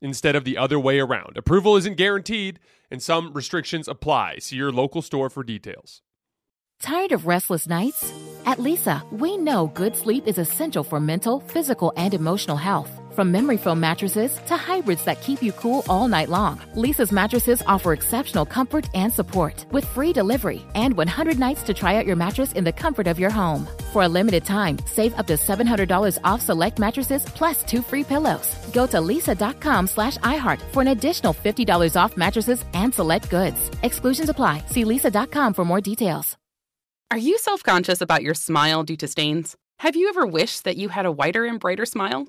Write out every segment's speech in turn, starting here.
instead of the other way around. Approval isn't guaranteed, and some restrictions apply. See your local store for details. Tired of restless nights? At Leesa, we know good sleep is essential for mental, physical, and emotional health. From memory foam mattresses to hybrids that keep you cool all night long, Leesa's mattresses offer exceptional comfort and support with free delivery and 100 nights to try out your mattress in the comfort of your home. For a limited time, save up to $700 off select mattresses plus two free pillows. Go to leesa.com slash iHeart for an additional $50 off mattresses and select goods. Exclusions apply. See leesa.com for more details. Are you self conscious about your smile due to stains? Have you ever wished that you had a whiter and brighter smile?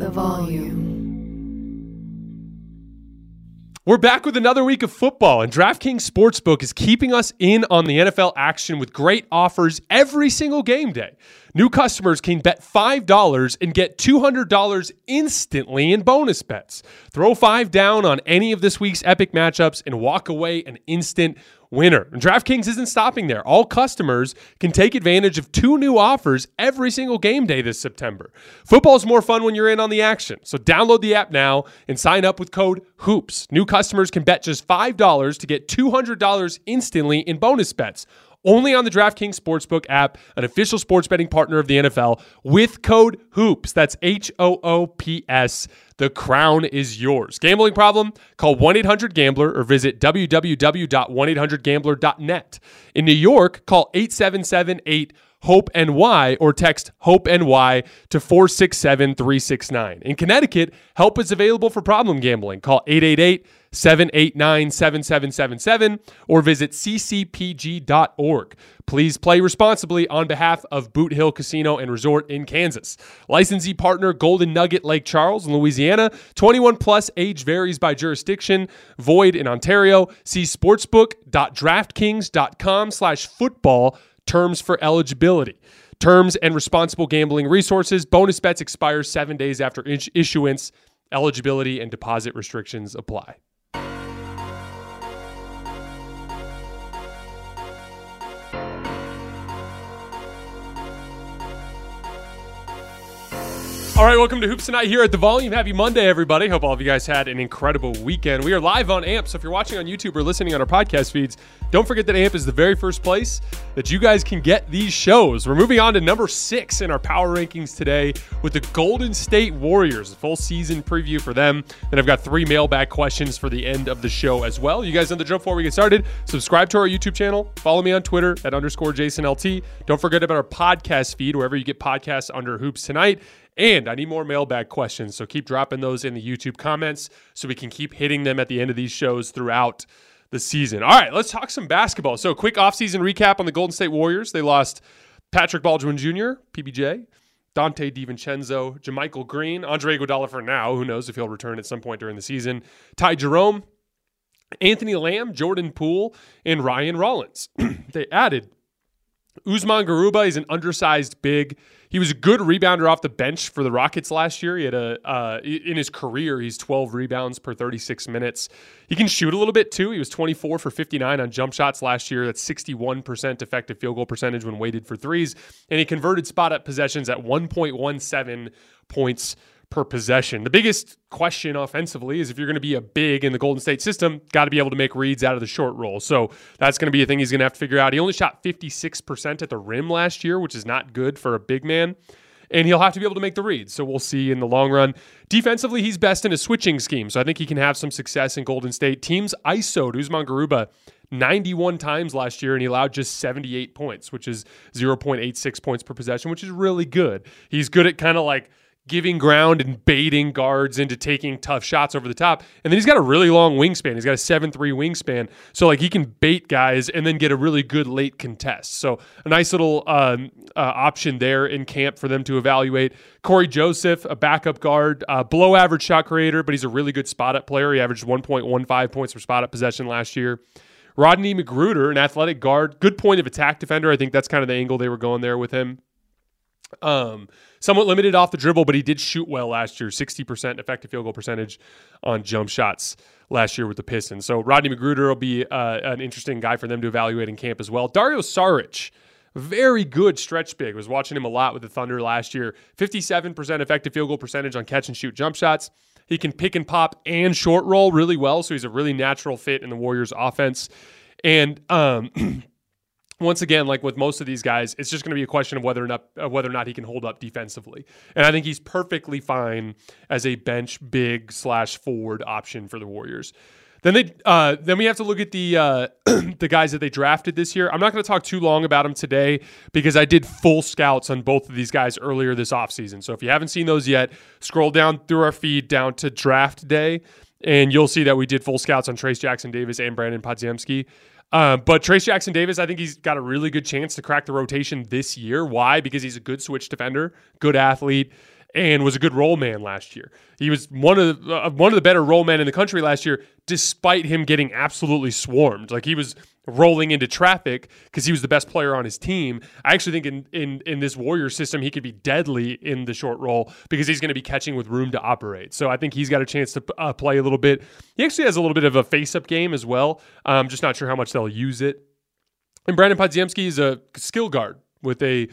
the volume. We're back with another week of football, and DraftKings Sportsbook is keeping us in on the NFL action with great offers every single game day. New customers can bet $5 and get $200 instantly in bonus bets. Throw 5 down on any of this week's epic matchups and walk away an instant winner. And DraftKings isn't stopping there. All customers can take advantage of two new offers every single game day this September. Football's more fun when you're in on the action. So download the app now and sign up with code HOOPS. New customers can bet just $5 to get $200 instantly in bonus bets only on the DraftKings Sportsbook app, an official sports betting partner of the NFL, with code HOOPS. That's H O O P S. The crown is yours. Gambling problem? Call 1 800 Gambler or visit www.1800Gambler.net. In New York, call 877 8 Hope NY or text Hope NY to 467 369. In Connecticut, help is available for problem gambling. Call 888 789 7777 or visit ccpg.org. Please play responsibly on behalf of Boot Hill Casino and Resort in Kansas. Licensee partner Golden Nugget Lake Charles in Louisiana. 21 plus age varies by jurisdiction. Void in Ontario. See sportsbook.draftkings.com slash football terms for eligibility. Terms and responsible gambling resources. Bonus bets expire seven days after issuance. Eligibility and deposit restrictions apply. All right, welcome to Hoops Tonight here at the Volume. Happy Monday, everybody. Hope all of you guys had an incredible weekend. We are live on AMP, so if you're watching on YouTube or listening on our podcast feeds, don't forget that AMP is the very first place that you guys can get these shows. We're moving on to number six in our power rankings today with the Golden State Warriors, full season preview for them. Then I've got three mailbag questions for the end of the show as well. You guys know the drill before we get started. Subscribe to our YouTube channel. Follow me on Twitter at underscore JasonLT. Don't forget about our podcast feed wherever you get podcasts under Hoops Tonight. And I need more mailbag questions, so keep dropping those in the YouTube comments so we can keep hitting them at the end of these shows throughout the season. All right, let's talk some basketball. So, quick offseason recap on the Golden State Warriors. They lost Patrick Baldwin Jr., PBJ, Donte DiVincenzo, JaMychal Green, Andre Iguodala for now. Who knows if he'll return at some point during the season. Ty Jerome, Anthony Lamb, Jordan Poole, and Ryan Rollins. they added Usman Garuba. He's an undersized big he was a good rebounder off the bench for the Rockets last year. He had a uh, in his career, he's 12 rebounds per 36 minutes. He can shoot a little bit too. He was 24 for 59 on jump shots last year. That's 61% effective field goal percentage when weighted for threes, and he converted spot up possessions at 1.17 points per possession. The biggest question offensively is if you're going to be a big in the Golden State system, got to be able to make reads out of the short roll. So that's going to be a thing he's going to have to figure out. He only shot 56% at the rim last year, which is not good for a big man. and he'll have to be able to make the reads. So we'll see in the long run. Defensively, he's best in a switching scheme. So I think he can have some success in Golden State. Teams ISO'd Usman Garuba 91 times last year, and he allowed just 78 points, which is 0.86 points per possession, which is really good. He's good at kind of like giving ground and baiting guards into taking tough shots over the top. And then he's got a really long wingspan. He's got a 7 3 wingspan. So, like, he can bait guys and then get a really good late contest. So, a nice little um, uh, option there in camp for them to evaluate. Cory Joseph, a backup guard, uh, below average shot creator, but he's a really good spot up player. He averaged 1.15 points per spot up possession last year. Rodney McGruder, an athletic guard, good point of attack defender. I think that's kind of the angle they were going there with him. Um, somewhat limited off the dribble, but he did shoot well last year. 60% effective field goal percentage on jump shots last year with the Pistons. So Rodney McGruder will be uh, an interesting guy for them to evaluate in camp as well. Dario Saric, very good stretch big. Was watching him a lot with the Thunder last year. 57% effective field goal percentage on catch and shoot jump shots. He can pick and pop and short roll really well, so he's a really natural fit in the Warriors offense. And um, once again, like with most of these guys, it's just going to be a question of whether or not uh, whether or not he can hold up defensively. And I think he's perfectly fine as a bench big slash forward option for the Warriors. Then they uh, then we have to look at the uh, the guys that they drafted this year. I'm not going to talk too long about them today because I did full scouts on both of these guys earlier this offseason. So if you haven't seen those yet, scroll down through our feed down to draft day and you'll see that we did full scouts on Trayce Jackson Davis and Brandon Podziemski. Uh, but Trayce Jackson Davis, I think he's got a really good chance to crack the rotation this year. Why? Because he's a good switch defender, good athlete, and was a good roll man last year. He was one of the, uh, one of the better roll men in the country last year, despite him getting absolutely swarmed. Like he was rolling into traffic because he was the best player on his team. I actually think in in in this Warrior system, he could be deadly in the short roll because he's going to be catching with room to operate. So I think he's got a chance to uh, play a little bit. He actually has a little bit of a face up game as well. I'm just not sure how much they'll use it. And Brandon Podziemski is a skill guard with a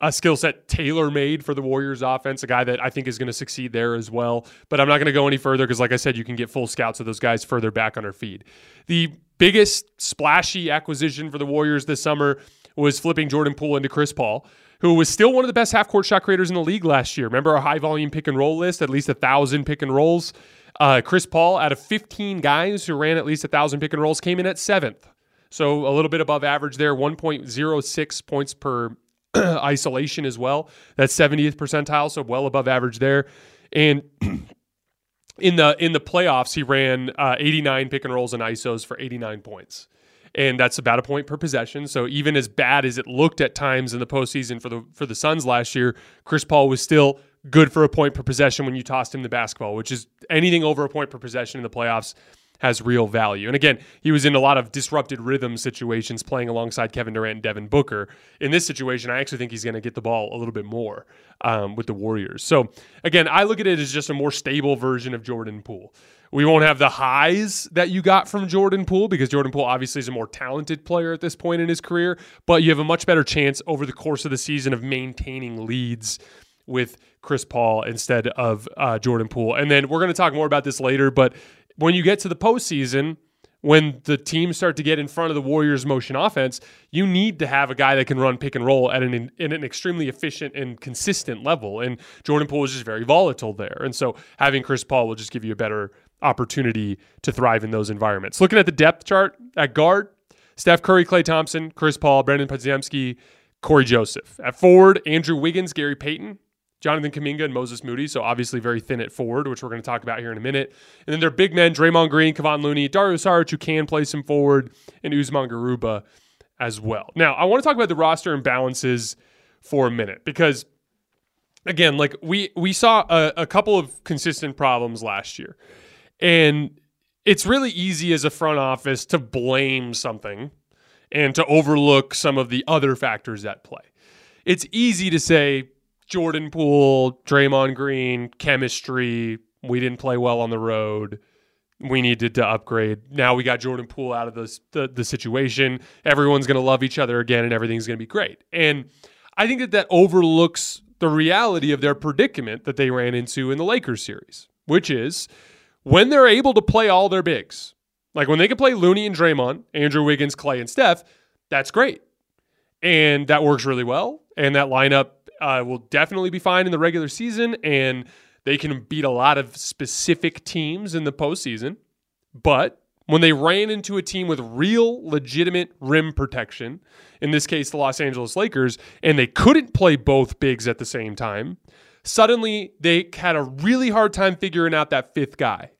a skill set tailor made for the Warriors offense, a guy that I think is going to succeed there as well. But I'm not going to go any further because, like I said, you can get full scouts of those guys further back on our feed. The biggest splashy acquisition for the Warriors this summer was flipping Jordan Poole into Chris Paul, who was still one of the best half court shot creators in the league last year. Remember our high volume pick and roll list, at least a thousand pick and rolls. Uh, Chris Paul, out of 15 guys who ran at least a thousand pick and rolls, came in at seventh. So a little bit above average there, 1.06 points per isolation as well. That's 70th percentile, so well above average there. And in the in the playoffs, he ran uh, 89 pick and rolls and isos for 89 points. And that's about a point per possession. So even as bad as it looked at times in the postseason for the for the Suns last year, Chris Paul was still good for a point per possession when you tossed him the basketball, which is anything over a point per possession in the playoffs has real value. And again, he was in a lot of disrupted rhythm situations playing alongside Kevin Durant and Devin Booker. In this situation, I actually think he's going to get the ball a little bit more um, with the Warriors. So again, I look at it as just a more stable version of Jordan Poole. We won't have the highs that you got from Jordan Poole because Jordan Poole obviously is a more talented player at this point in his career, but you have a much better chance over the course of the season of maintaining leads with Chris Paul instead of uh, Jordan Poole. And then we're going to talk more about this later, but when you get to the postseason, when the teams start to get in front of the Warriors' motion offense, you need to have a guy that can run pick and roll at an in an extremely efficient and consistent level. And Jordan Poole is just very volatile there. And so having Chris Paul will just give you a better opportunity to thrive in those environments. Looking at the depth chart at guard, Steph Curry, Klay Thompson, Chris Paul, Brandon Podziemski, Cory Joseph. At forward, Andrew Wiggins, Gary Payton, Jonathan Kuminga and Moses Moody, so obviously very thin at forward, which we're going to talk about here in a minute. And then they're big men, Draymond Green, Kevon Looney, Dario Saric, who can play some forward, and Usman Garuba as well. Now, I want to talk about the roster imbalances for a minute because, again, like we we saw a, a couple of consistent problems last year, and it's really easy as a front office to blame something and to overlook some of the other factors at play. It's easy to say Jordan Poole, Draymond Green, chemistry. We didn't play well on the road. We needed to upgrade. Now we got Jordan Poole out of the the situation. Everyone's going to love each other again, and everything's going to be great. And I think that that overlooks the reality of their predicament that they ran into in the Lakers series, which is when they're able to play all their bigs, like when they can play Looney and Draymond, Andrew Wiggins, Klay, and Steph, that's great. And that works really well. And that lineup uh, will definitely be fine in the regular season, and they can beat a lot of specific teams in the postseason. But when they ran into a team with real legitimate rim protection, in this case, the Los Angeles Lakers, and they couldn't play both bigs at the same time, suddenly they had a really hard time figuring out that fifth guy,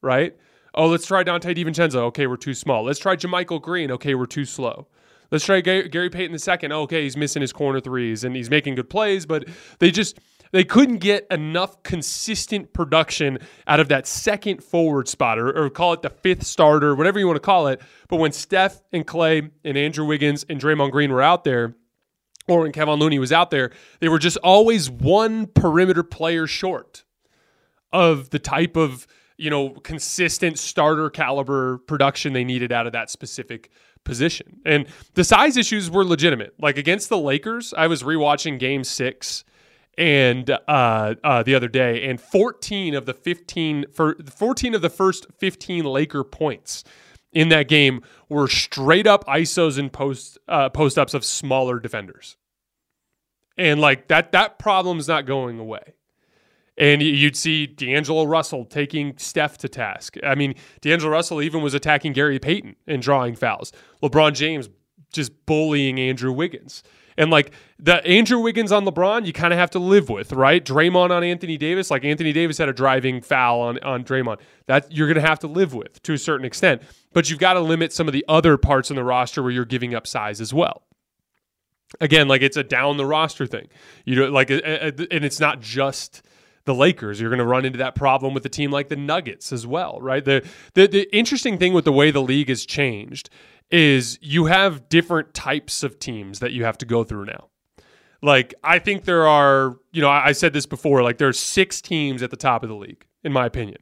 right? Oh, let's try Donte DiVincenzo. Okay, we're too small. Let's try JaMychal Green. Okay, we're too slow. Let's try Gary Payton the second. Oh, okay, he's missing his corner threes and he's making good plays, but they just they couldn't get enough consistent production out of that second forward spot, or, or, call it the fifth starter, whatever you want to call it. But when Steph and Klay and Andrew Wiggins and Draymond Green were out there, or when Kevon Looney was out there, they were just always one perimeter player short of the type of you know consistent starter caliber production they needed out of that specific position. And the size issues were legitimate. Like against the Lakers, I was rewatching Game Six and uh, uh, the other day, and 14 of the 15 for 14 of the first 15 Laker points in that game were straight up isos and post uh, post ups of smaller defenders, and like that that problem's not going away. And you'd see D'Angelo Russell taking Steph to task. I mean, D'Angelo Russell even was attacking Gary Payton and drawing fouls. LeBron James just bullying Andrew Wiggins. And like the Andrew Wiggins on LeBron, you kind of have to live with, right? Draymond on Anthony Davis, like Anthony Davis had a driving foul on on Draymond. That you're going to have to live with to a certain extent. But you've got to limit some of the other parts in the roster where you're giving up size as well. Again, like it's a down the roster thing. You know, like, and it's not just the Lakers. You're going to run into that problem with a team like the Nuggets as well, right? The, the the interesting thing with the way the league has changed is you have different types of teams that you have to go through now. Like I think there are, you know, I, I said this before, like there are six teams at the top of the league, in my opinion.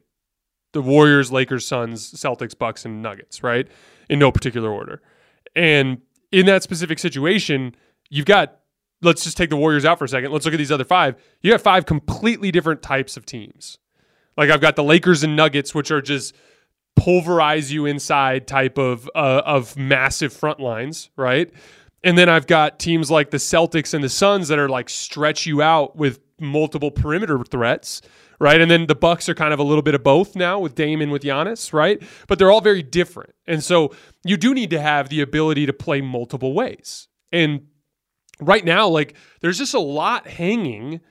The Warriors, Lakers, Suns, Celtics, Bucks, and Nuggets, right? In no particular order. And in that specific situation, you've got let's just take the Warriors out for a second. Let's look at these other five. You have five completely different types of teams. Like I've got the Lakers and Nuggets, which are just pulverize you inside type of uh, of massive front lines, right? And then I've got teams like the Celtics and the Suns that are like stretch you out with multiple perimeter threats, right? And then the Bucks are kind of a little bit of both now with Dame and with Giannis, right? But they're all very different. And so you do need to have the ability to play multiple ways. And right now, like there's just a lot hanging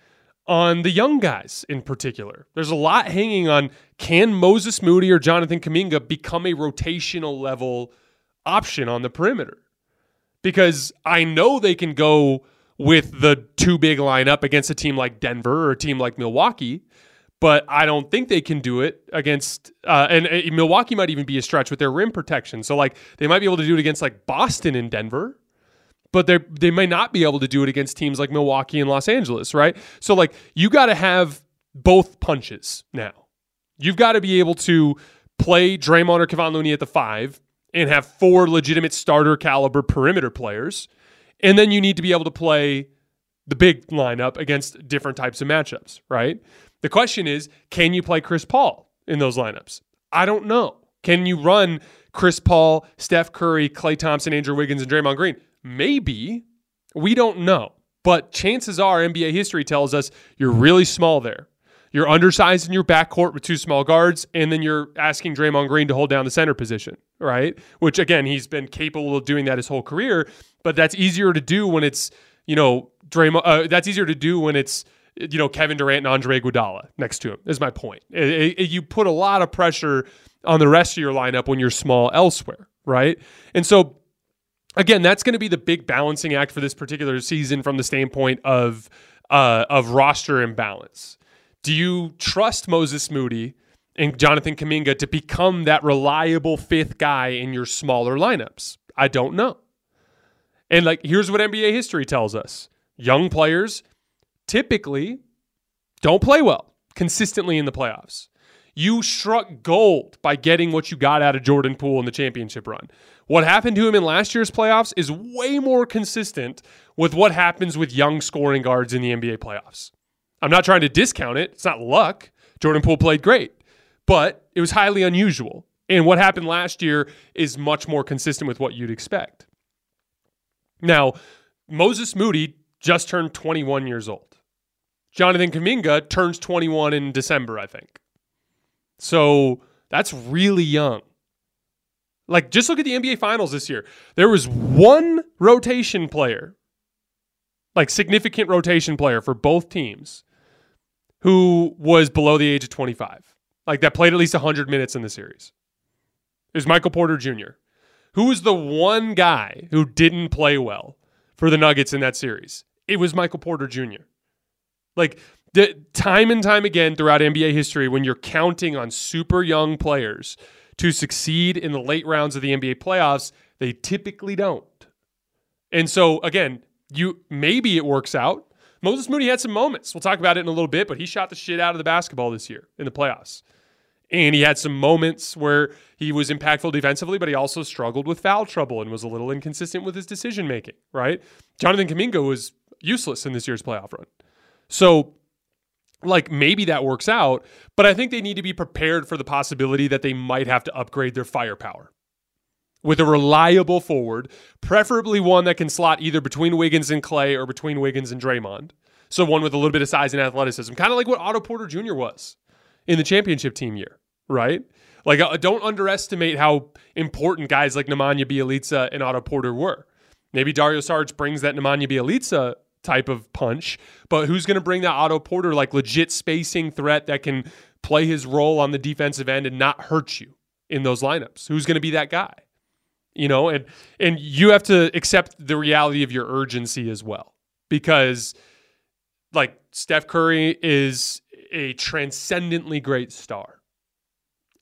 on the young guys in particular. There's a lot hanging on can Moses Moody or Jonathan Kuminga become a rotational level option on the perimeter? Because I know they can go with the two big lineup against a team like Denver or a team like Milwaukee, but I don't think they can do it against. Uh, and uh, Milwaukee might even be a stretch with their rim protection. So like they might be able to do it against like Boston and Denver, but they they may not be able to do it against teams like Milwaukee and Los Angeles, right? So like you got to have both punches now. You've got to be able to play Draymond or Kevon Looney at the five and have four legitimate starter caliber perimeter players, and then you need to be able to play the big lineup against different types of matchups, right? The question is, can you play Chris Paul in those lineups? I don't know. Can you run Chris Paul, Steph Curry, Klay Thompson, Andrew Wiggins, and Draymond Green? Maybe. We don't know. But chances are, NBA history tells us you're really small there. You're undersized in your backcourt with two small guards, and then you're asking Draymond Green to hold down the center position, right? Which, again, he's been capable of doing that his whole career, but that's easier to do when it's, you know, Draymond, uh, that's easier to do when it's, you know, Kevin Durant and Andre Iguodala next to him, is my point. It, it, you put a lot of pressure on the rest of your lineup when you're small elsewhere, right? And so again, that's going to be the big balancing act for this particular season from the standpoint of uh, of roster imbalance. Do you trust Moses Moody and Jonathan Kuminga to become that reliable fifth guy in your smaller lineups? I don't know. And like, here's what NBA history tells us: young players typically don't play well consistently in the playoffs. You struck gold by getting what you got out of Jordan Poole in the championship run. What happened to him in last year's playoffs is way more consistent with what happens with young scoring guards in the NBA playoffs. I'm not trying to discount it. It's not luck. Jordan Poole played great, but it was highly unusual. And what happened last year is much more consistent with what you'd expect. Now, Moses Moody just turned 21 years old. Jonathan Kuminga turns 21 in December, I think. So that's really young. Like, just look at the NBA Finals this year. There was one rotation player, like significant rotation player for both teams, who was below the age of 25. Like, that played at least 100 minutes in the series. It was Michael Porter Jr. Who was the one guy who didn't play well for the Nuggets in that series? It was Michael Porter Jr. Like, the, time and time again throughout NBA history, when you're counting on super young players to succeed in the late rounds of the NBA playoffs, they typically don't. And so, again, you maybe it works out. Moses Moody had some moments. We'll talk about it in a little bit, but he shot the shit out of the basketball this year in the playoffs. And he had some moments where he was impactful defensively, but he also struggled with foul trouble and was a little inconsistent with his decision making, right? Jonathan Kuminga was useless in this year's playoff run. So like maybe that works out, but I think they need to be prepared for the possibility that they might have to upgrade their firepower with a reliable forward, preferably one that can slot either between Wiggins and Klay or between Wiggins and Draymond. So one with a little bit of size and athleticism, kind of like what Otto Porter Jr. was in the championship team year, right? Like uh, don't underestimate how important guys like Nemanja Bjelica and Otto Porter were. Maybe Dario Saric brings that Nemanja Bjelica type of punch. But who's going to bring that Otto Porter like legit spacing threat that can play his role on the defensive end and not hurt you in those lineups? Who's going to be that guy? You know, and and you have to accept the reality of your urgency as well. Because like Steph Curry is a transcendently great star.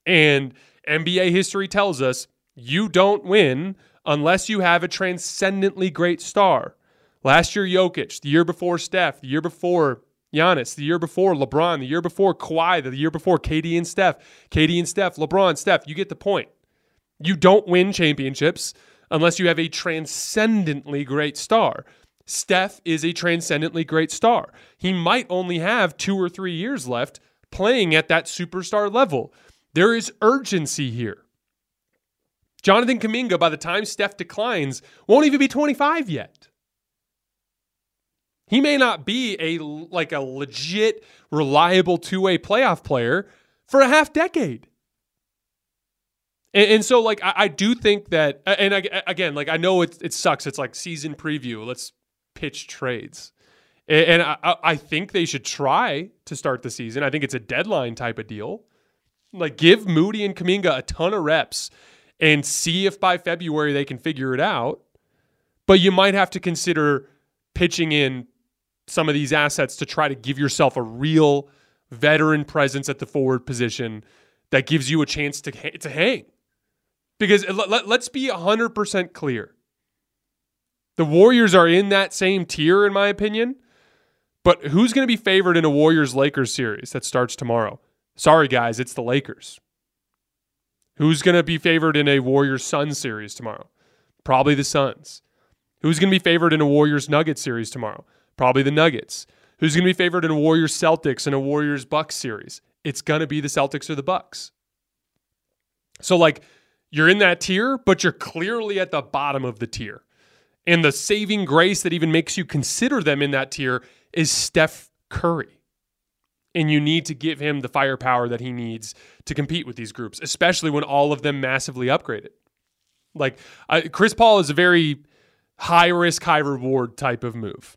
And NBA history tells us you don't win unless you have a transcendently great star. Last year, Jokic. The year before, Steph. The year before, Giannis. The year before, LeBron. The year before, Kawhi. The year before, KD and Steph. KD and Steph. LeBron, Steph. You get the point. You don't win championships unless you have a transcendently great star. Steph is a transcendently great star. He might only have two or three years left playing at that superstar level. There is urgency here. Jonathan Kuminga, by the time Steph declines, won't even be 25 yet. He may not be a like a legit reliable two-way playoff player for a half decade. And, and so like I, I, do think that and I, again like I know it it sucks. It's like season preview. Let's pitch trades. And, and I, I think they should try to start the season. I think it's a deadline type of deal. Like give Moody and Kuminga a ton of reps and see if by February they can figure it out. But you might have to consider pitching in some of these assets to try to give yourself a real veteran presence at the forward position that gives you a chance to to hang. Because let, us be 100% clear. The Warriors are in that same tier in my opinion. But who's going to be favored in a Warriors Lakers series that starts tomorrow? Sorry guys, it's the Lakers. Who's going to be favored in a Warriors Suns series tomorrow? Probably the Suns. Who's going to be favored in a Warriors Nuggets series tomorrow? Probably the Nuggets. Who's going to be favored in a Warriors Celtics and a Warriors Bucks series? It's going to be the Celtics or the Bucks. So like you're in that tier, but you're clearly at the bottom of the tier. And the saving grace that even makes you consider them in that tier is Steph Curry. And you need to give him the firepower that he needs to compete with these groups, especially when all of them massively upgraded. Like Chris Paul is a very high risk, high reward type of move.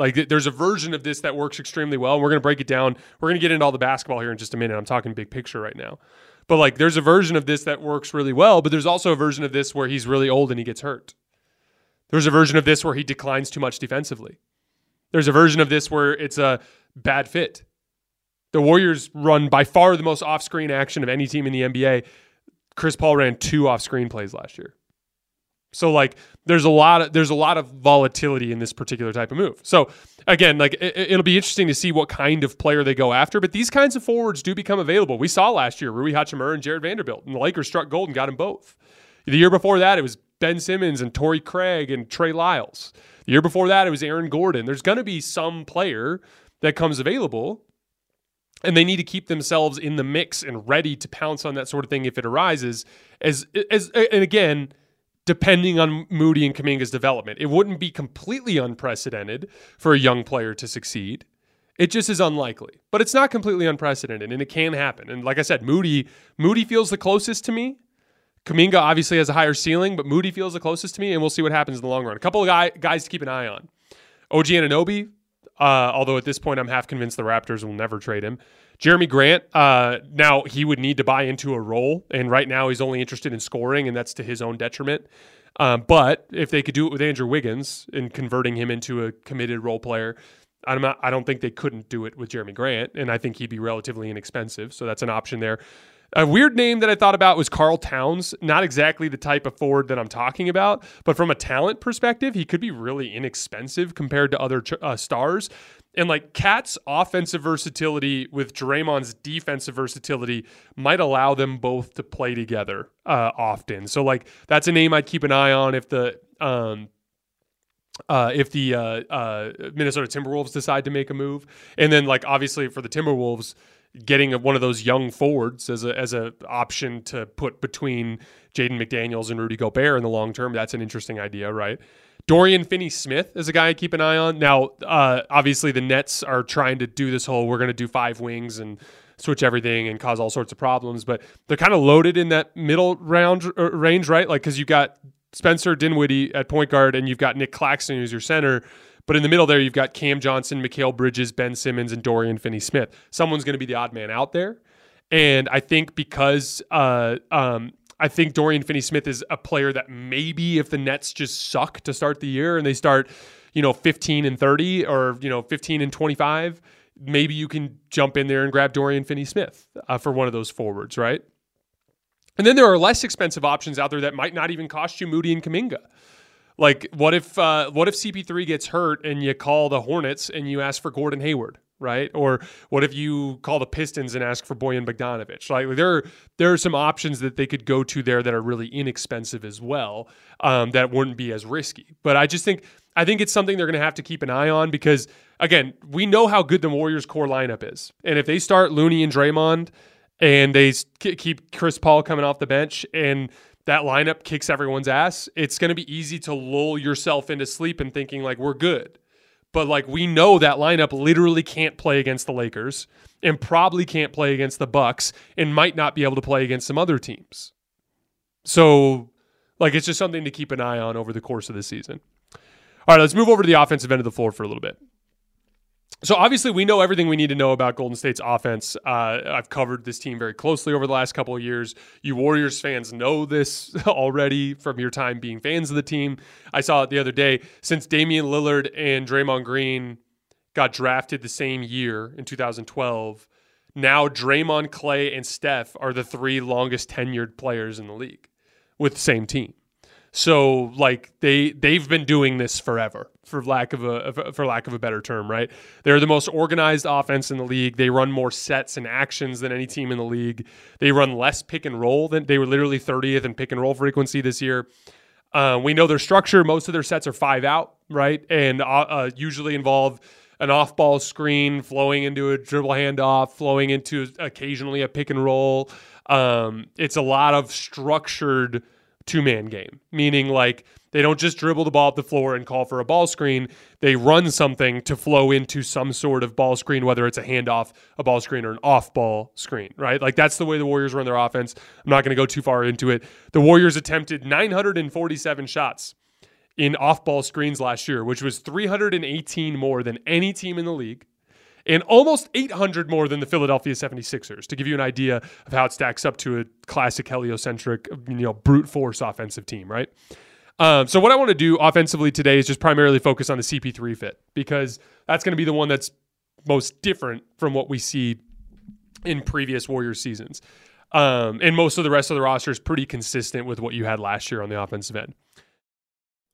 Like there's a version of this that works extremely well. And we're going to break it down. We're going to get into all the basketball here in just a minute. I'm talking big picture right now. But like there's a version of this that works really well, but there's also a version of this where he's really old and he gets hurt. There's a version of this where he declines too much defensively. There's a version of this where it's a bad fit. The Warriors run by far the most off-screen action of any team in the NBA. Chris Paul ran two off-screen plays last year. So like there's a lot of there's a lot of volatility in this particular type of move. So again, like it, will be interesting to see what kind of player they go after. But these kinds of forwards do become available. We saw last year Rui Hachimura and Jarred Vanderbilt, and the Lakers struck gold and got them both. The year before that, it was Ben Simmons and Torrey Craig and Trey Lyles. The year before that, it was Aaron Gordon. There's going to be some player that comes available, and they need to keep themselves in the mix and ready to pounce on that sort of thing if it arises. As as and again depending on Moody and Kuminga's development. It wouldn't be completely unprecedented for a young player to succeed. It just is unlikely, but it's not completely unprecedented, and it can happen. And like I said, Moody Moody feels the closest to me. Kuminga obviously has a higher ceiling, but Moody feels the closest to me, and we'll see what happens in the long run. A couple of guy, guys to keep an eye on. OG Anunoby, uh, although at this point I'm half convinced the Raptors will never trade him. Jerami Grant, uh, now he would need to buy into a role, and right now he's only interested in scoring, and that's to his own detriment. Um, but if they could do it with Andrew Wiggins and converting him into a committed role player, I'm not, I don't think they couldn't do it with Jerami Grant, and I think he'd be relatively inexpensive. So that's an option there. A weird name that I thought about was Karl Towns. Not exactly the type of forward that I'm talking about, but from a talent perspective, he could be really inexpensive compared to other uh, stars. And like Cat's offensive versatility with Draymond's defensive versatility might allow them both to play together uh, often. So like that's a name I'd keep an eye on if the um, uh, if the uh, uh, Minnesota Timberwolves decide to make a move, and then like obviously for the Timberwolves, getting one of those young forwards as a as a option to put between Jaden McDaniels and Rudy Gobert in the long term. That's an interesting idea, right? Dorian Finney Smith is a guy I keep an eye on. Now, uh, obviously, the Nets are trying to do this whole we're going to do five wings and switch everything and cause all sorts of problems, but they're kind of loaded in that middle round uh, range, right? Like, because you got Spencer Dinwiddie at point guard and you've got Nick Claxton who's your center but in the middle there, you've got Cam Johnson, Mikal Bridges, Ben Simmons, and Dorian Finney Smith. Someone's going to be the odd man out there. And I think because uh, um, I think Dorian Finney Smith is a player that maybe if the Nets just suck to start the year and they start, you know, 15 and 30 or, you know, 15 and 25, maybe you can jump in there and grab Dorian Finney Smith uh, for one of those forwards, right? And then there are less expensive options out there that might not even cost you Moody and Kuminga. Like, what if uh, what if CP3 gets hurt and you call the Hornets and you ask for Gordon Hayward, right? Or what if you call the Pistons and ask for Bojan Bogdanovic? Like, there are, there are some options that they could go to there that are really inexpensive as well, um, that wouldn't be as risky. But I just think I think it's something they're going to have to keep an eye on because again, we know how good the Warriors' core lineup is, and if they start Looney and Draymond and they keep Chris Paul coming off the bench and that lineup kicks everyone's ass, it's going to be easy to lull yourself into sleep and thinking like we're good. But like we know that lineup literally can't play against the Lakers and probably can't play against the Bucks and might not be able to play against some other teams. So like it's just something to keep an eye on over the course of the season. All right, let's move over to the offensive end of the floor for a little bit. So obviously, we know everything we need to know about Golden State's offense. Uh, I've covered this team very closely over the last couple of years. You Warriors fans know this already from your time being fans of the team. I saw it the other day. Since Damian Lillard and Draymond Green got drafted the same year in 2012, now Draymond, Klay, and Steph are the three longest tenured players in the league with the same team. So like they they've been doing this forever, for lack of a for lack of a better term, right? They're the most organized offense in the league. They run more sets and actions than any team in the league. They run less pick and roll than they were literally 30th in pick and roll frequency this year. Uh, we know their structure. Most of their sets are five out, right, and uh, uh, usually involve an off-ball screen flowing into a dribble handoff, flowing into occasionally a pick and roll. Um, it's a lot of structured two man game, meaning like they don't just dribble the ball up the floor and call for a ball screen. They run something to flow into some sort of ball screen, whether it's a handoff, a ball screen, or an off ball screen, right? Like that's the way the Warriors run their offense. I'm not going to go too far into it. The Warriors attempted 947 shots in off ball screens last year, which was 318 more than any team in the league and almost 800 more than the Philadelphia 76ers to give you an idea of how it stacks up to a classic heliocentric, you know, brute force offensive team, right? Um, so what I want to do offensively today is just primarily focus on the CP3 fit because that's going to be the one that's most different from what we see in previous Warriors seasons. Um, and most of the rest of the roster is pretty consistent with what you had last year on the offensive end.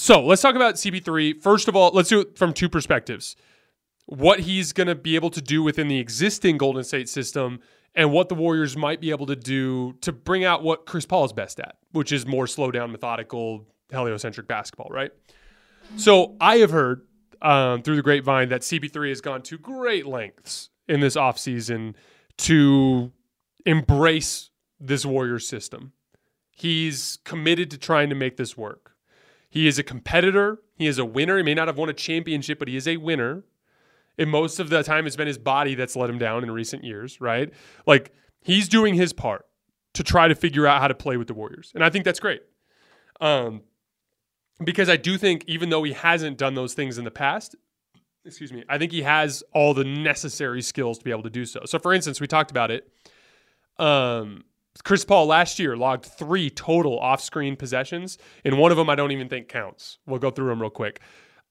So let's talk about CP3. First of all, let's do it from two perspectives what he's going to be able to do within the existing Golden State system and what the Warriors might be able to do to bring out what Chris Paul is best at, which is more slow down, methodical, heliocentric basketball, right? So I have heard um, through the grapevine that CP3 has gone to great lengths in this offseason to embrace this Warriors system. He's committed to trying to make this work. He is a competitor. He is a winner. He may not have won a championship, but he is a winner. And most of the time, it's been his body that's let him down in recent years, right? Like he's doing his part to try to figure out how to play with the Warriors. And I think that's great. Um, because I do think, even though he hasn't done those things in the past, excuse me, I think he has all the necessary skills to be able to do so. So, for instance, we talked about it. Um, Chris Paul last year logged three total off screen possessions, and one of them I don't even think counts. We'll go through them real quick.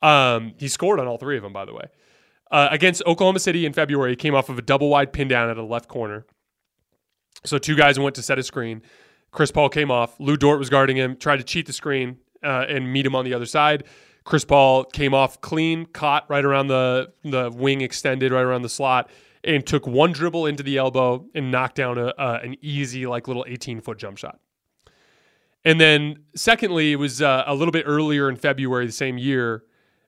Um, he scored on all three of them, by the way. Uh, against Oklahoma City in February, he came off of a double wide pin down at a left corner. So two guys went to set a screen. Chris Paul came off. Lu Dort was guarding him, tried to cheat the screen uh, and meet him on the other side. Chris Paul came off clean, caught right around the the wing, extended right around the slot, and took one dribble into the elbow and knocked down a, uh, an easy, like little 18 foot jump shot. And then, secondly, it was uh, a little bit earlier in February the same year,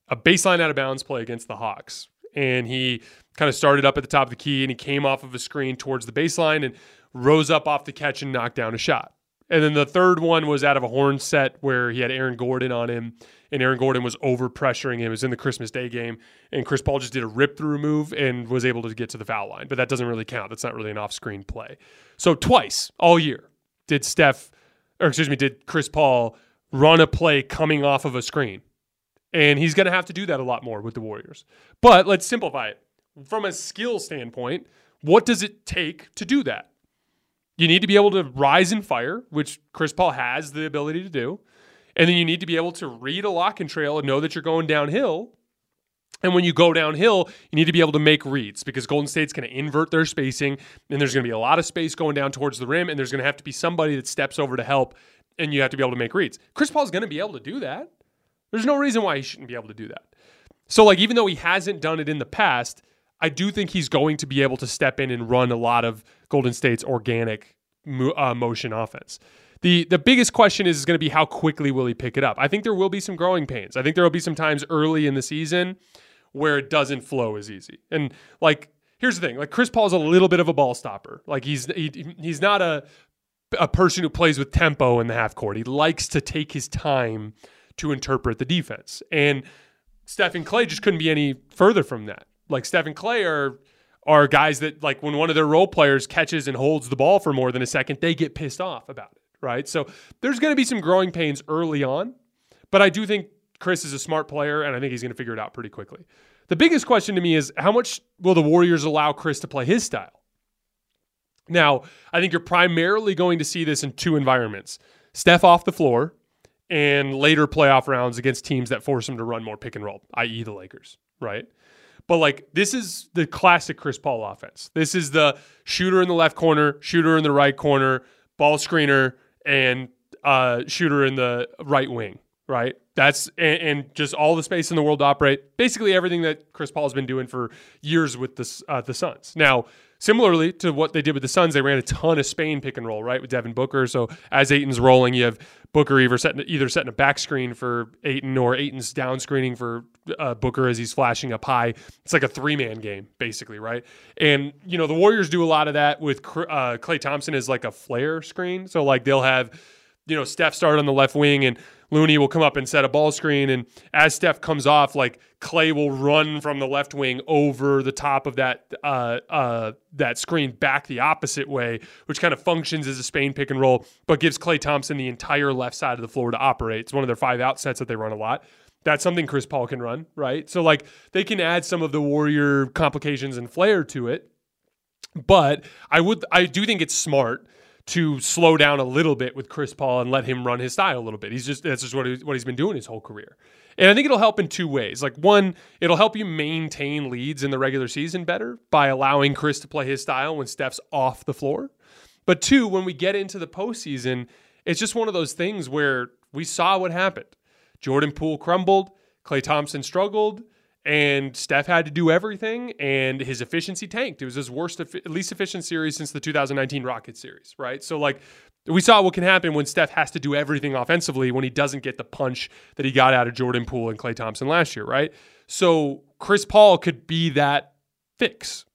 a baseline out of bounds play against the Hawks and he kind of started up at the top of the key and he came off of a screen towards the baseline and rose up off the catch and knocked down a shot. And then the third one was out of a horn set where he had Aaron Gordon on him, and Aaron Gordon was over pressuring him. It was in the Christmas Day game, and Chris Paul just did a rip through move and was able to get to the foul line. But that doesn't really count. That's not really an off screen play. So twice all year did Steph, or excuse me, did Chris Paul run a play coming off of a screen. And he's going to have to do that a lot more with the Warriors. But let's simplify it. From a skill standpoint, what does it take to do that? You need to be able to rise and fire, which Chris Paul has the ability to do. And then you need to be able to read a lock and trail and know that you're going downhill. And when you go downhill, you need to be able to make reads because Golden State's going to invert their spacing and there's going to be a lot of space going down towards the rim and there's going to have to be somebody that steps over to help and you have to be able to make reads. Chris Paul's going to be able to do that. There's no reason why he shouldn't be able to do that. So, like, even though he hasn't done it in the past, I do think he's going to be able to step in and run a lot of Golden State's organic mo- uh, motion offense. The the biggest question is, is going to be how quickly will he pick it up? I think there will be some growing pains. I think there will be some times early in the season where it doesn't flow as easy. And like here's the thing, like Chris Paul's a little bit of a ball stopper. Like he's he, he's not a a person who plays with tempo in the half court. He likes to take his time to interpret the defense. And Stephen Klay just couldn't be any further from that. Like Stephen Klay are are guys that like when one of their role players catches and holds the ball for more than a second, they get pissed off about it, right? So there's going to be some growing pains early on, but I do think Chris is a smart player and I think he's going to figure it out pretty quickly. The biggest question to me is how much will the Warriors allow Chris to play his style? Now, I think you're primarily going to see this in two environments Steph off the floor and later playoff rounds against teams that force him to run more pick and roll, i.e., the Lakers, right? But like this is the classic Chris Paul offense. This is the shooter in the left corner, shooter in the right corner, ball screener, and uh, shooter in the right wing. Right. That's and, and, just all the space in the world to operate. Basically everything that Chris Paul's been doing for years with the uh, the Suns. Now Similarly to what they did with the Suns, they ran a ton of Spain pick and roll, right, with Devin Booker. So as Ayton's rolling, you have Booker either setting, either setting a back screen for Ayton or Ayton's down screening for uh, Booker as he's flashing up high. It's like a three man game, basically, right? And, you know, the Warriors do a lot of that with uh, Klay Thompson as like a flare screen. So, like, they'll have, you know, Steph start on the left wing and Looney will come up and set a ball screen. And as Steph comes off, like Klay will run from the left wing over the top of that uh, uh, that screen back the opposite way, which kind of functions as a Spain pick and roll, but gives Klay Thompson the entire left side of the floor to operate. It's one of their five outsets that they run a lot. That's something Chris Paul can run, right? So like they can add some of the Warrior complications and flair to it. But I would I do think it's smart to slow down a little bit with Chris Paul and let him run his style a little bit. He's just that's just what, he, what he's been doing his whole career. And I think it'll help in two ways. Like one, it'll help you maintain leads in the regular season better by allowing Chris to play his style when Steph's off the floor. But two, when we get into the postseason, it's just one of those things where we saw what happened. Jordan Poole crumbled, Klay Thompson struggled, and Steph had to do everything, and his efficiency tanked. It was his worst, least efficient series since the 2019 Rockets series, right? So, like, we saw what can happen when Steph has to do everything offensively when he doesn't get the punch that he got out of Jordan Poole and Klay Thompson last year, right? So, Chris Paul could be that fix.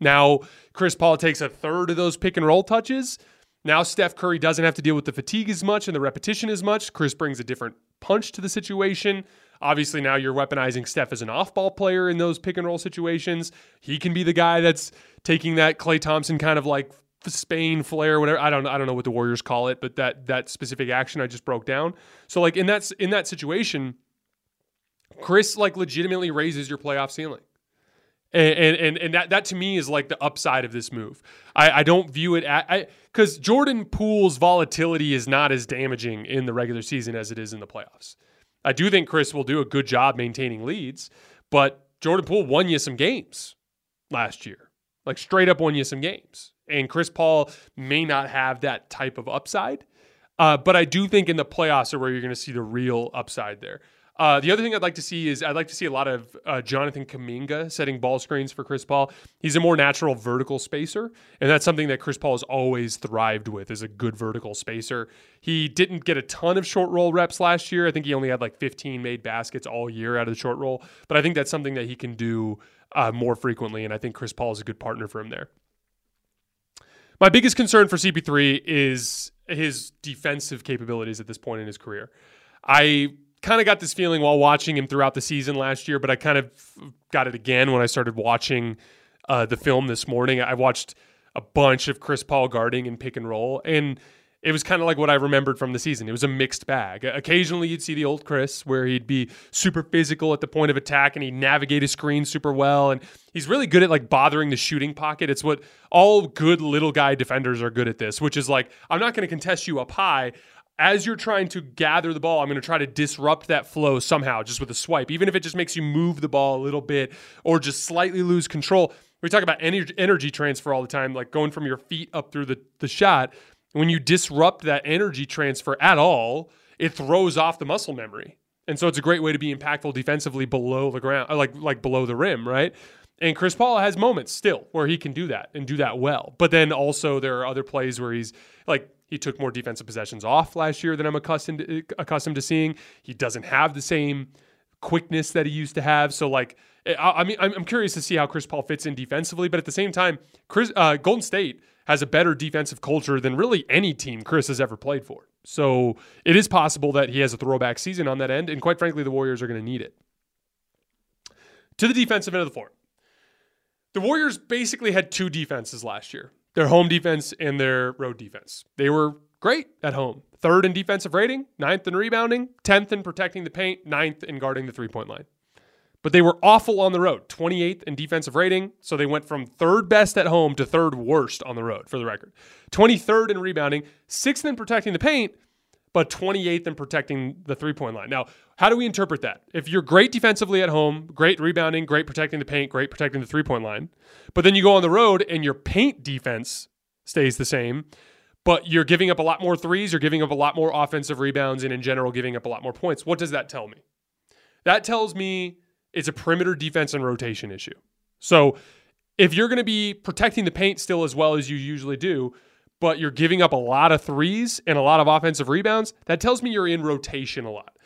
Now, Chris Paul takes a third of those pick and roll touches. Now, Steph Curry doesn't have to deal with the fatigue as much and the repetition as much. Chris brings a different punch to the situation. Obviously, now you're weaponizing Steph as an off ball player in those pick and roll situations. He can be the guy that's taking that Klay Thompson kind of like Spain flair, whatever. I don't I don't know what the Warriors call it, but that that specific action I just broke down. So like in that in that situation, Chris like legitimately raises your playoff ceiling. And, and and that that to me is like the upside of this move. I, I don't view it at because Jordan Poole's volatility is not as damaging in the regular season as it is in the playoffs. I do think Chris will do a good job maintaining leads, but Jordan Poole won you some games last year. Like straight up won you some games. And Chris Paul may not have that type of upside. Uh, but I do think in the playoffs are where you're going to see the real upside there. Uh, the other thing I'd like to see is I'd like to see a lot of uh, Jonathan Kuminga setting ball screens for Chris Paul. He's a more natural vertical spacer, and that's something that Chris Paul has always thrived with is a good vertical spacer. He didn't get a ton of short roll reps last year. I think he only had like 15 made baskets all year out of the short roll, but I think that's something that he can do uh, more frequently, and I think Chris Paul is a good partner for him there. My biggest concern for CP3 is his defensive capabilities at this point in his career. I kind of got this feeling while watching him throughout the season last year, but I kind of got it again when I started watching uh, the film this morning. I watched a bunch of Chris Paul guarding and pick and roll, and it was kind of like what I remembered from the season. It was a mixed bag. Occasionally, you'd see the old Chris where he'd be super physical at the point of attack and he'd navigate his screen super well. And he's really good at like bothering the shooting pocket. It's what all good little guy defenders are good at this, which is like, I'm not going to contest you up high as you're trying to gather the ball, I'm going to try to disrupt that flow somehow just with a swipe, even if it just makes you move the ball a little bit or just slightly lose control. We talk about energy transfer all the time, like going from your feet up through the, the shot. When you disrupt that energy transfer at all, it throws off the muscle memory. And so it's a great way to be impactful defensively below the ground, uh, like like below the rim, right? And Chris Paul has moments still where he can do that and do that well. But then also there are other plays where he's like he took more defensive possessions off last year than I'm accustomed to, accustomed to seeing. He doesn't have the same quickness that he used to have. So like I, I mean I'm, I'm, curious to see how Chris Paul fits in defensively. But at the same time, Chris uh, Golden State has a better defensive culture than really any team Chris has ever played for. So it is possible that he has a throwback season on that end. And quite frankly, the Warriors are going to need it. To the defensive end of the floor. The Warriors basically had two defenses last year their home defense and their road defense. They were great at home. Third in defensive rating, ninth in rebounding, 10th in protecting the paint, ninth in guarding the three point line. But they were awful on the road, 28th in defensive rating. So they went from third best at home to third worst on the road, for the record. 23rd in rebounding, sixth in protecting the paint, but 28th in protecting the three point line. Now, how do we interpret that? If you're great defensively at home, great rebounding, great protecting the paint, great protecting the three point line, but then you go on the road and your paint defense stays the same, but you're giving up a lot more threes, you're giving up a lot more offensive rebounds, and in general, giving up a lot more points. What does that tell me? That tells me it's a perimeter defense and rotation issue. So if you're going to be protecting the paint still as well as you usually do, but you're giving up a lot of threes and a lot of offensive rebounds, that tells me you're in rotation a lot.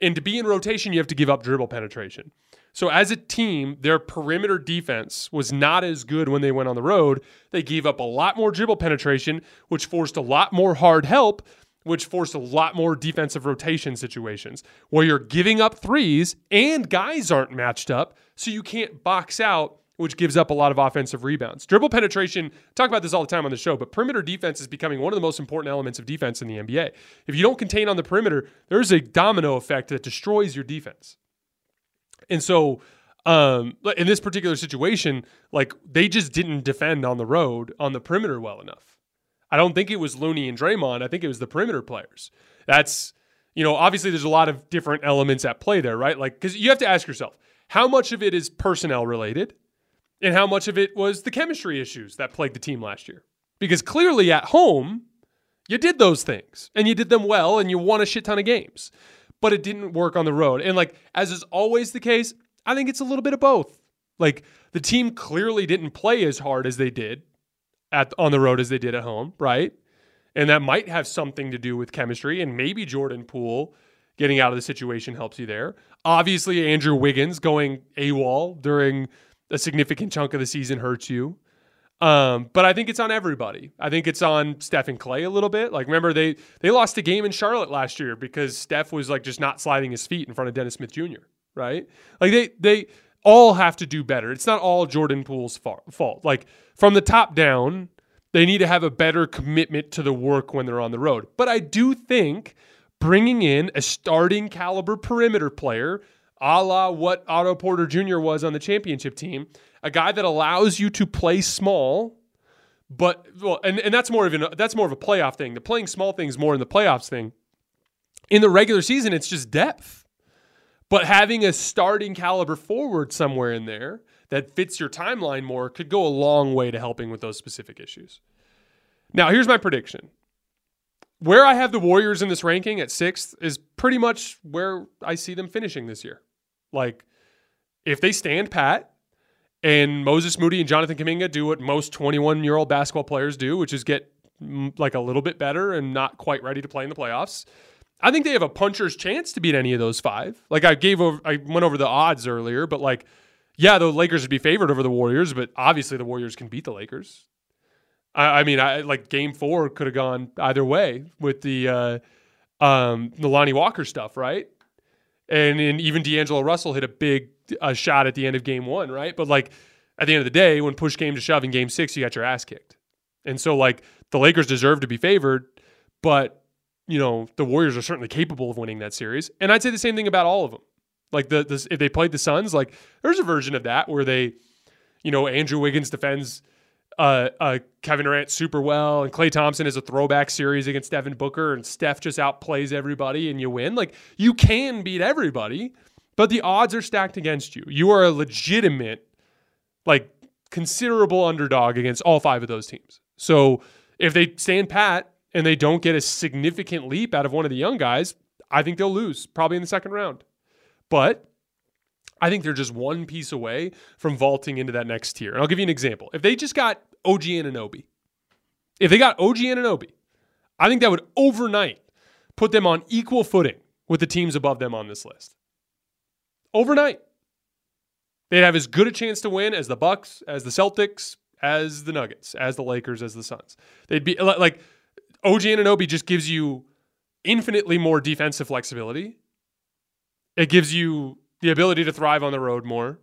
And to be in rotation, you have to give up dribble penetration. So as a team, their perimeter defense was not as good when they went on the road. They gave up a lot more dribble penetration, which forced a lot more hard help, which forced a lot more defensive rotation situations where you're giving up threes and guys aren't matched up, so you can't box out which gives up a lot of offensive rebounds. Dribble penetration, talk about this all the time on the show, but perimeter defense is becoming one of the most important elements of defense in the NBA. If you don't contain on the perimeter, there's a domino effect that destroys your defense. And so, um, in this particular situation, like they just didn't defend on the road on the perimeter well enough. I don't think it was Looney and Draymond. I think it was the perimeter players. That's, you know, obviously there's a lot of different elements at play there, right? Like, because you have to ask yourself, how much of it is personnel related? And how much of it was the chemistry issues that plagued the team last year. Because clearly at home, you did those things and you did them well and you won a shit ton of games, but it didn't work on the road. And like, as is always the case, I think it's a little bit of both. Like, the team clearly didn't play as hard as they did at on the road as they did at home, right? And that might have something to do with chemistry and maybe Jordan Poole getting out of the situation helps you there. Obviously, Andrew Wiggins going AWOL during a significant chunk of the season hurts you. Um, but I think it's on everybody. I think it's on Steph and Klay a little bit. Like, remember they they lost a game in Charlotte last year because Steph was like just not sliding his feet in front of Dennis Smith Jr. Right? Like they they all have to do better. It's not all Jordan Poole's fault. Like from the top down, they need to have a better commitment to the work when they're on the road. But I do think bringing in a starting caliber perimeter player a la what Otto Porter Jr. was on the championship team, a guy that allows you to play small, but well, and, and that's more of an that's more of a playoff thing. The playing small thing is more in the playoffs thing. In the regular season, it's just depth. But having a starting caliber forward somewhere in there that fits your timeline more could go a long way to helping with those specific issues. Now, here's my prediction. Where I have the Warriors in this ranking at sixth is pretty much where I see them finishing this year. Like, if they stand pat and Moses Moody and Jonathan Kuminga do what most 21 year old basketball players do, which is get mm, like a little bit better and not quite ready to play in the playoffs, I think they have a puncher's chance to beat any of those five. Like I gave over, I went over the odds earlier, but like, yeah, the Lakers would be favored over the Warriors, but obviously the Warriors can beat the Lakers. I, I mean, I like Game Four could have gone either way with the uh, um, the Lonnie Walker stuff, right? And, and even D'Angelo Russell hit a big uh, shot at the end of game one, right? But like at the end of the day, when push came to shove in game six, you got your ass kicked. And so like the Lakers deserve to be favored, but you know the Warriors are certainly capable of winning that series. And I'd say the same thing about all of them. Like the, the if they played the Suns, like there's a version of that where they, you know, Andrew Wiggins defends uh, uh, Kevin Durant super well, and Klay Thompson is a throwback series against Devin Booker, and Steph just outplays everybody, and you win. Like you can beat everybody, but the odds are stacked against you. You are a legitimate, like considerable underdog against all five of those teams. So if they stand pat and they don't get a significant leap out of one of the young guys, I think they'll lose probably in the second round. But I think they're just one piece away from vaulting into that next tier. And I'll give you an example. If they just got OG Anunoby, if they got OG Anunoby, I think that would overnight put them on equal footing with the teams above them on this list. Overnight. They'd have as good a chance to win as the Bucks, as the Celtics, as the Nuggets, as the Lakers, as the Suns. They'd be like OG Anunoby just gives you infinitely more defensive flexibility. It gives you the ability to thrive on the road more.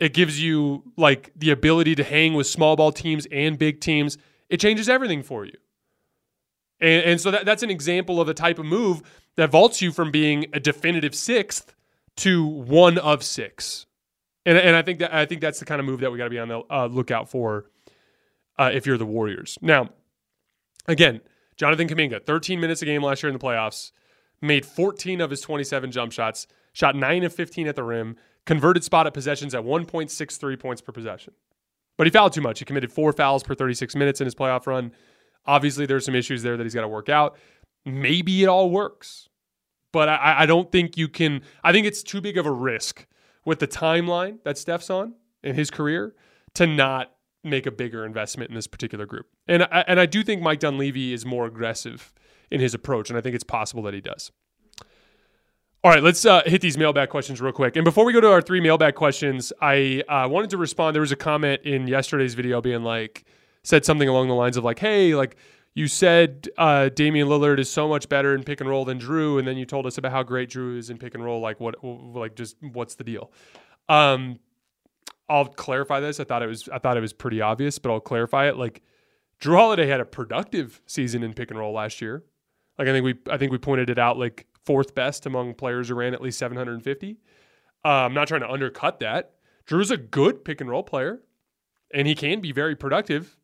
It gives you like the ability to hang with small ball teams and big teams. It changes everything for you. And, and so that, that's an example of a type of move that vaults you from being a definitive sixth to one of six. And, and I think that I think that's the kind of move that we got to be on the uh, lookout for uh, if you're the Warriors. Now, again, Jonathan Kuminga, 13 minutes a game last year in the playoffs, made 14 of his 27 jump shots, shot 9 of 15 at the rim, converted spot at possessions at 1.63 points per possession. But he fouled too much. He committed four fouls per 36 minutes in his playoff run. Obviously, there's some issues there that he's got to work out. Maybe it all works, but I, I don't think you can. I think it's too big of a risk with the timeline that Steph's on in his career to not make a bigger investment in this particular group. And I, and I do think Mike Dunleavy is more aggressive in his approach, and I think it's possible that he does. All right, let's uh, hit these mailbag questions real quick. And before we go to our three mailbag questions, I uh, wanted to respond. There was a comment in yesterday's video being like, said something along the lines of like, "Hey, like you said, uh, Damian Lillard is so much better in pick and roll than Jrue, and then you told us about how great Jrue is in pick and roll. Like, what, like, just what's the deal?" Um, I'll clarify this. I thought it was I thought it was pretty obvious, but I'll clarify it. Like, Jrue Holiday had a productive season in pick and roll last year. Like, I think we I think we pointed it out like fourth best among players who ran at least 750. Uh, I'm not trying to undercut that. Jrue's a good pick and roll player, and he can be very productive,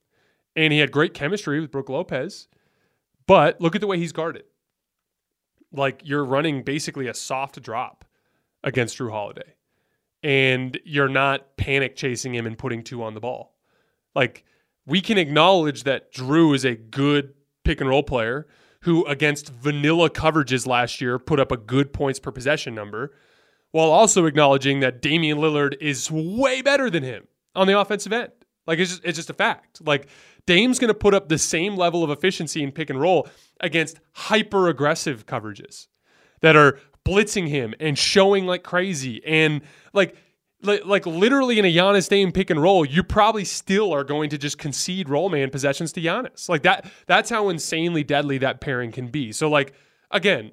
and he had great chemistry with Brook Lopez. But look at the way he's guarded. Like you're running basically a soft drop against Jrue Holiday, and you're not panic chasing him and putting two on the ball. Like we can acknowledge that Jrue is a good pick and roll player who against vanilla coverages last year put up a good points per possession number, while also acknowledging that Damian Lillard is way better than him on the offensive end. Like it's just, it's just a fact. Like Dame's going to put up the same level of efficiency in pick and roll against hyper aggressive coverages that are blitzing him and showing like crazy and like like, like literally in a Giannis Dame pick and roll, you probably still are going to just concede roll man possessions to Giannis. Like that, that's how insanely deadly that pairing can be. So like again,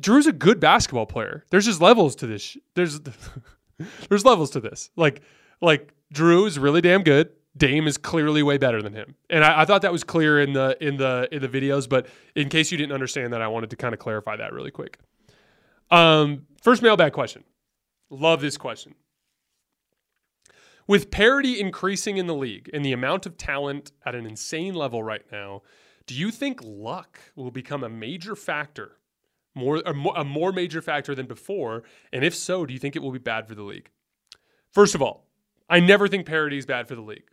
Jrue's a good basketball player. There's just levels to this. There's there's levels to this. Like like Jrue is really damn good. Dame is clearly way better than him, and I, I thought that was clear in the in the in the videos. But in case you didn't understand that, I wanted to kind of clarify that really quick. Um, first mailbag question. Love this question. With parity increasing in the league and the amount of talent at an insane level right now, do you think luck will become a major factor, more a, more major factor than before? And if so, do you think it will be bad for the league? First of all, I never think parity is bad for the league.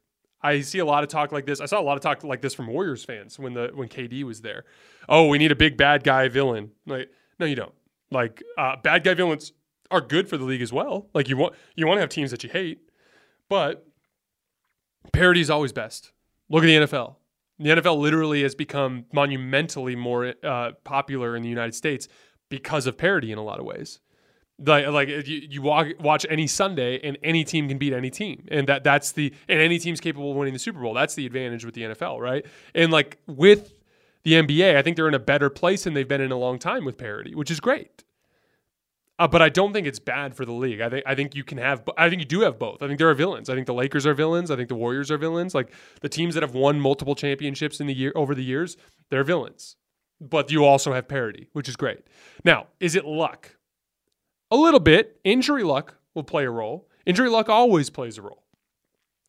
I see a lot of talk like this. I saw a lot of talk like this from Warriors fans when the when KD was there. Oh, we need a big bad guy villain. Like, no, you don't. Like, uh, bad guy villains are good for the league as well. Like, you want you want to have teams that you hate. But parity is always best. Look at the NFL. The NFL literally has become monumentally more uh, popular in the United States because of parity in a lot of ways. Like, like you, you walk, watch any Sunday and any team can beat any team, and that that's the and any team's capable of winning the Super Bowl. That's the advantage with the NFL, right? And like with the NBA, I think they're in a better place than they've been in a long time with parity, which is great. Uh, but I don't think it's bad for the league. I think I think you can have. I think you do have both. I think there are villains. I think the Lakers are villains. I think the Warriors are villains. Like the teams that have won multiple championships in the year over the years, they're villains. But you also have parity, which is great. Now, is it luck? A little bit. Injury luck will play a role. Injury luck always plays a role.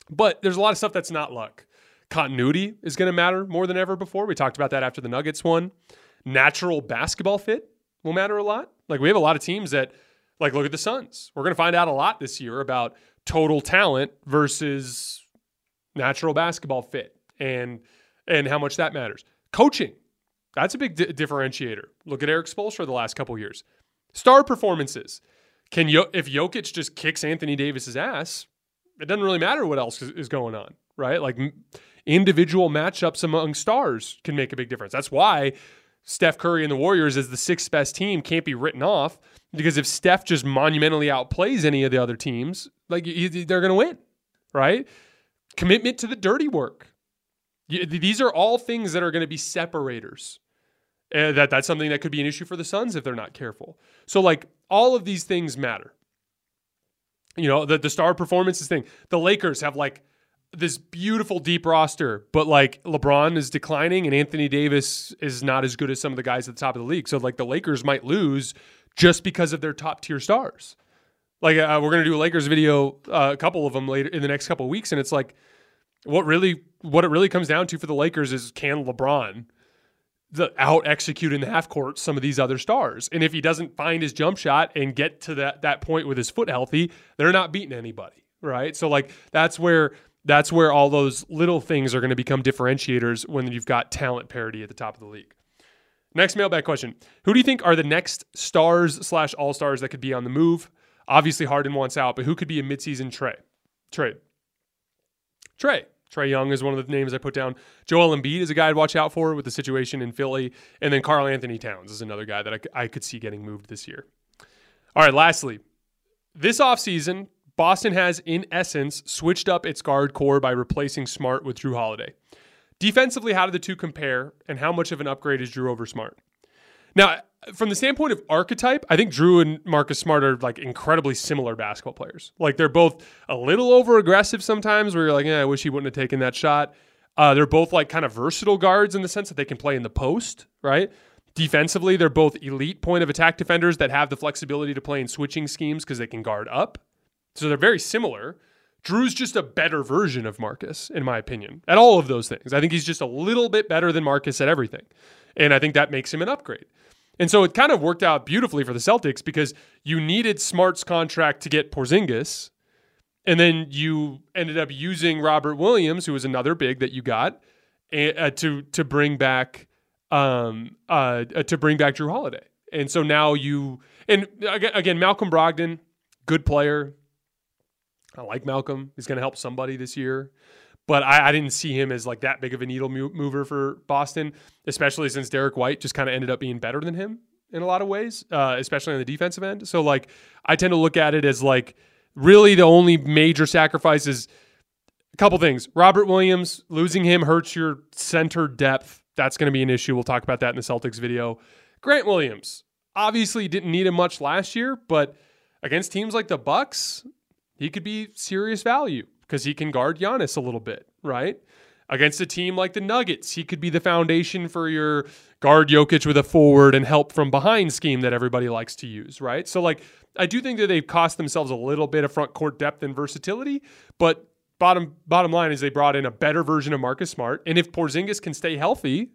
But there's a lot of stuff that's not luck. Continuity is going to matter more than ever before. We talked about that after the Nuggets won. Natural basketball fit will matter a lot. Like we have a lot of teams that like look at the Suns. We're going to find out a lot this year about total talent versus natural basketball fit and and how much that matters. Coaching That's a big di- differentiator. Look at Erik Spoelstra the last couple years. Star performances. Can Yo- if Jokic just kicks Anthony Davis's ass, it doesn't really matter what else is, is going on, right? Like m- individual matchups among stars can make a big difference. That's why Steph Curry and the Warriors as the sixth best team can't be written off because if Steph just monumentally outplays any of the other teams, like they're going to win, right? Commitment to the dirty work. These are all things that are going to be separators. And that that's something that could be an issue for the Suns if they're not careful. So like all of these things matter. You know, the the star performances thing. The Lakers have like this beautiful deep roster, but like LeBron is declining and Anthony Davis is not as good as some of the guys at the top of the league. So like the Lakers might lose just because of their top tier stars. Like uh, we're gonna do a Lakers video, uh, a couple of them later in the next couple of weeks, and it's like what really what it really comes down to for the Lakers is can LeBron the out execute in the half court some of these other stars. And if he doesn't find his jump shot and get to that that point with his foot healthy, they're not beating anybody, right? So like that's where that's where all those little things are going to become differentiators when you've got talent parity at the top of the league. Next mailbag question: Who do you think are the next stars slash all stars that could be on the move? Obviously, Harden wants out, but who could be a midseason trade? Trade. Trey. Trae Young is one of the names I put down. Joel Embiid is a guy I'd watch out for with the situation in Philly. And then Karl-Anthony Towns is another guy that I, I could see getting moved this year. All right, lastly, this offseason, Boston has, in essence, switched up its guard core by replacing Smart with Jrue Holiday. Defensively, how do the two compare, and how much of an upgrade is Jrue over Smart? Now, from the standpoint of archetype, I think Jrue and Marcus Smart are like incredibly similar basketball players. Like they're both a little over aggressive sometimes, where you're like, yeah, I wish he wouldn't have taken that shot. Uh, they're both like kind of versatile guards in the sense that they can play in the post, right? Defensively, they're both elite point of attack defenders that have the flexibility to play in switching schemes because they can guard up. So they're very similar. Jrue's just a better version of Marcus, in my opinion, at all of those things. I think he's just a little bit better than Marcus at everything. And I think that makes him an upgrade. And so it kind of worked out beautifully for the Celtics because you needed Smart's contract to get Porzingis. And then you ended up using Robert Williams, who was another big that you got, uh, to to bring back um, uh, uh, to bring back Jrue Holiday. And so now you and again Malcolm Brogdon, good player. I like Malcolm. He's going to help somebody this year but I, I, didn't see him as like that big of a needle mover for Boston, especially since Derek White just kind of ended up being better than him in a lot of ways, uh, especially on the defensive end. So like I tend to look at it as like really the only major sacrifice is a couple things. Robert Williams losing him hurts your center depth. That's going to be an issue. We'll talk about that in the Celtics video. Grant Williams obviously didn't need him much last year, but against teams like the Bucks, he could be serious value because he can guard Giannis a little bit, right? Against a team like the Nuggets, he could be the foundation for your guard Jokic with a forward and help from behind scheme that everybody likes to use, right? So, like, I do think that they've cost themselves a little bit of front court depth and versatility, but bottom bottom line is they brought in a better version of Marcus Smart, and if Porzingis can stay healthy,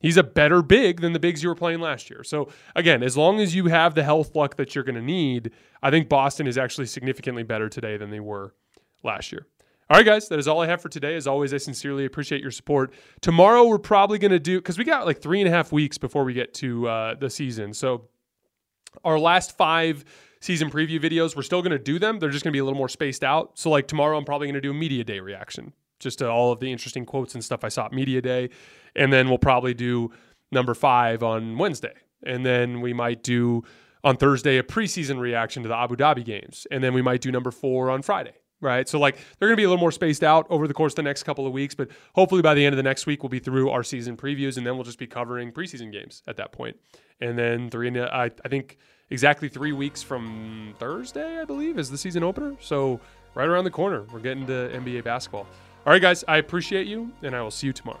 he's a better big than the bigs you were playing last year. So again, as long as you have the health luck that you're going to need, I think Boston is actually significantly better today than they were last year. All right, guys, that is all I have for today. As always, I sincerely appreciate your support. Tomorrow, we're probably going to do, because we got like three and a half weeks before we get to uh, the season. So, our last five season preview videos, we're still going to do them. They're just going to be a little more spaced out. So, like tomorrow, I'm probably going to do a media day reaction, just to all of the interesting quotes and stuff I saw at media day. And then we'll probably do number five on Wednesday. And then we might do on Thursday a preseason reaction to the Abu Dhabi games. And then we might do number four on Friday right? So like they're going to be a little more spaced out over the course of the next couple of weeks, but hopefully by the end of the next week we'll be through our season previews, and then we'll just be covering preseason games at that point. And then three, I, I think exactly three weeks from Thursday, I believe, is the season opener. So right around the corner, we're getting to NBA basketball. All right, guys, I appreciate you, and I will see you tomorrow.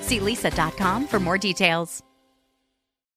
See leesa.com for more details.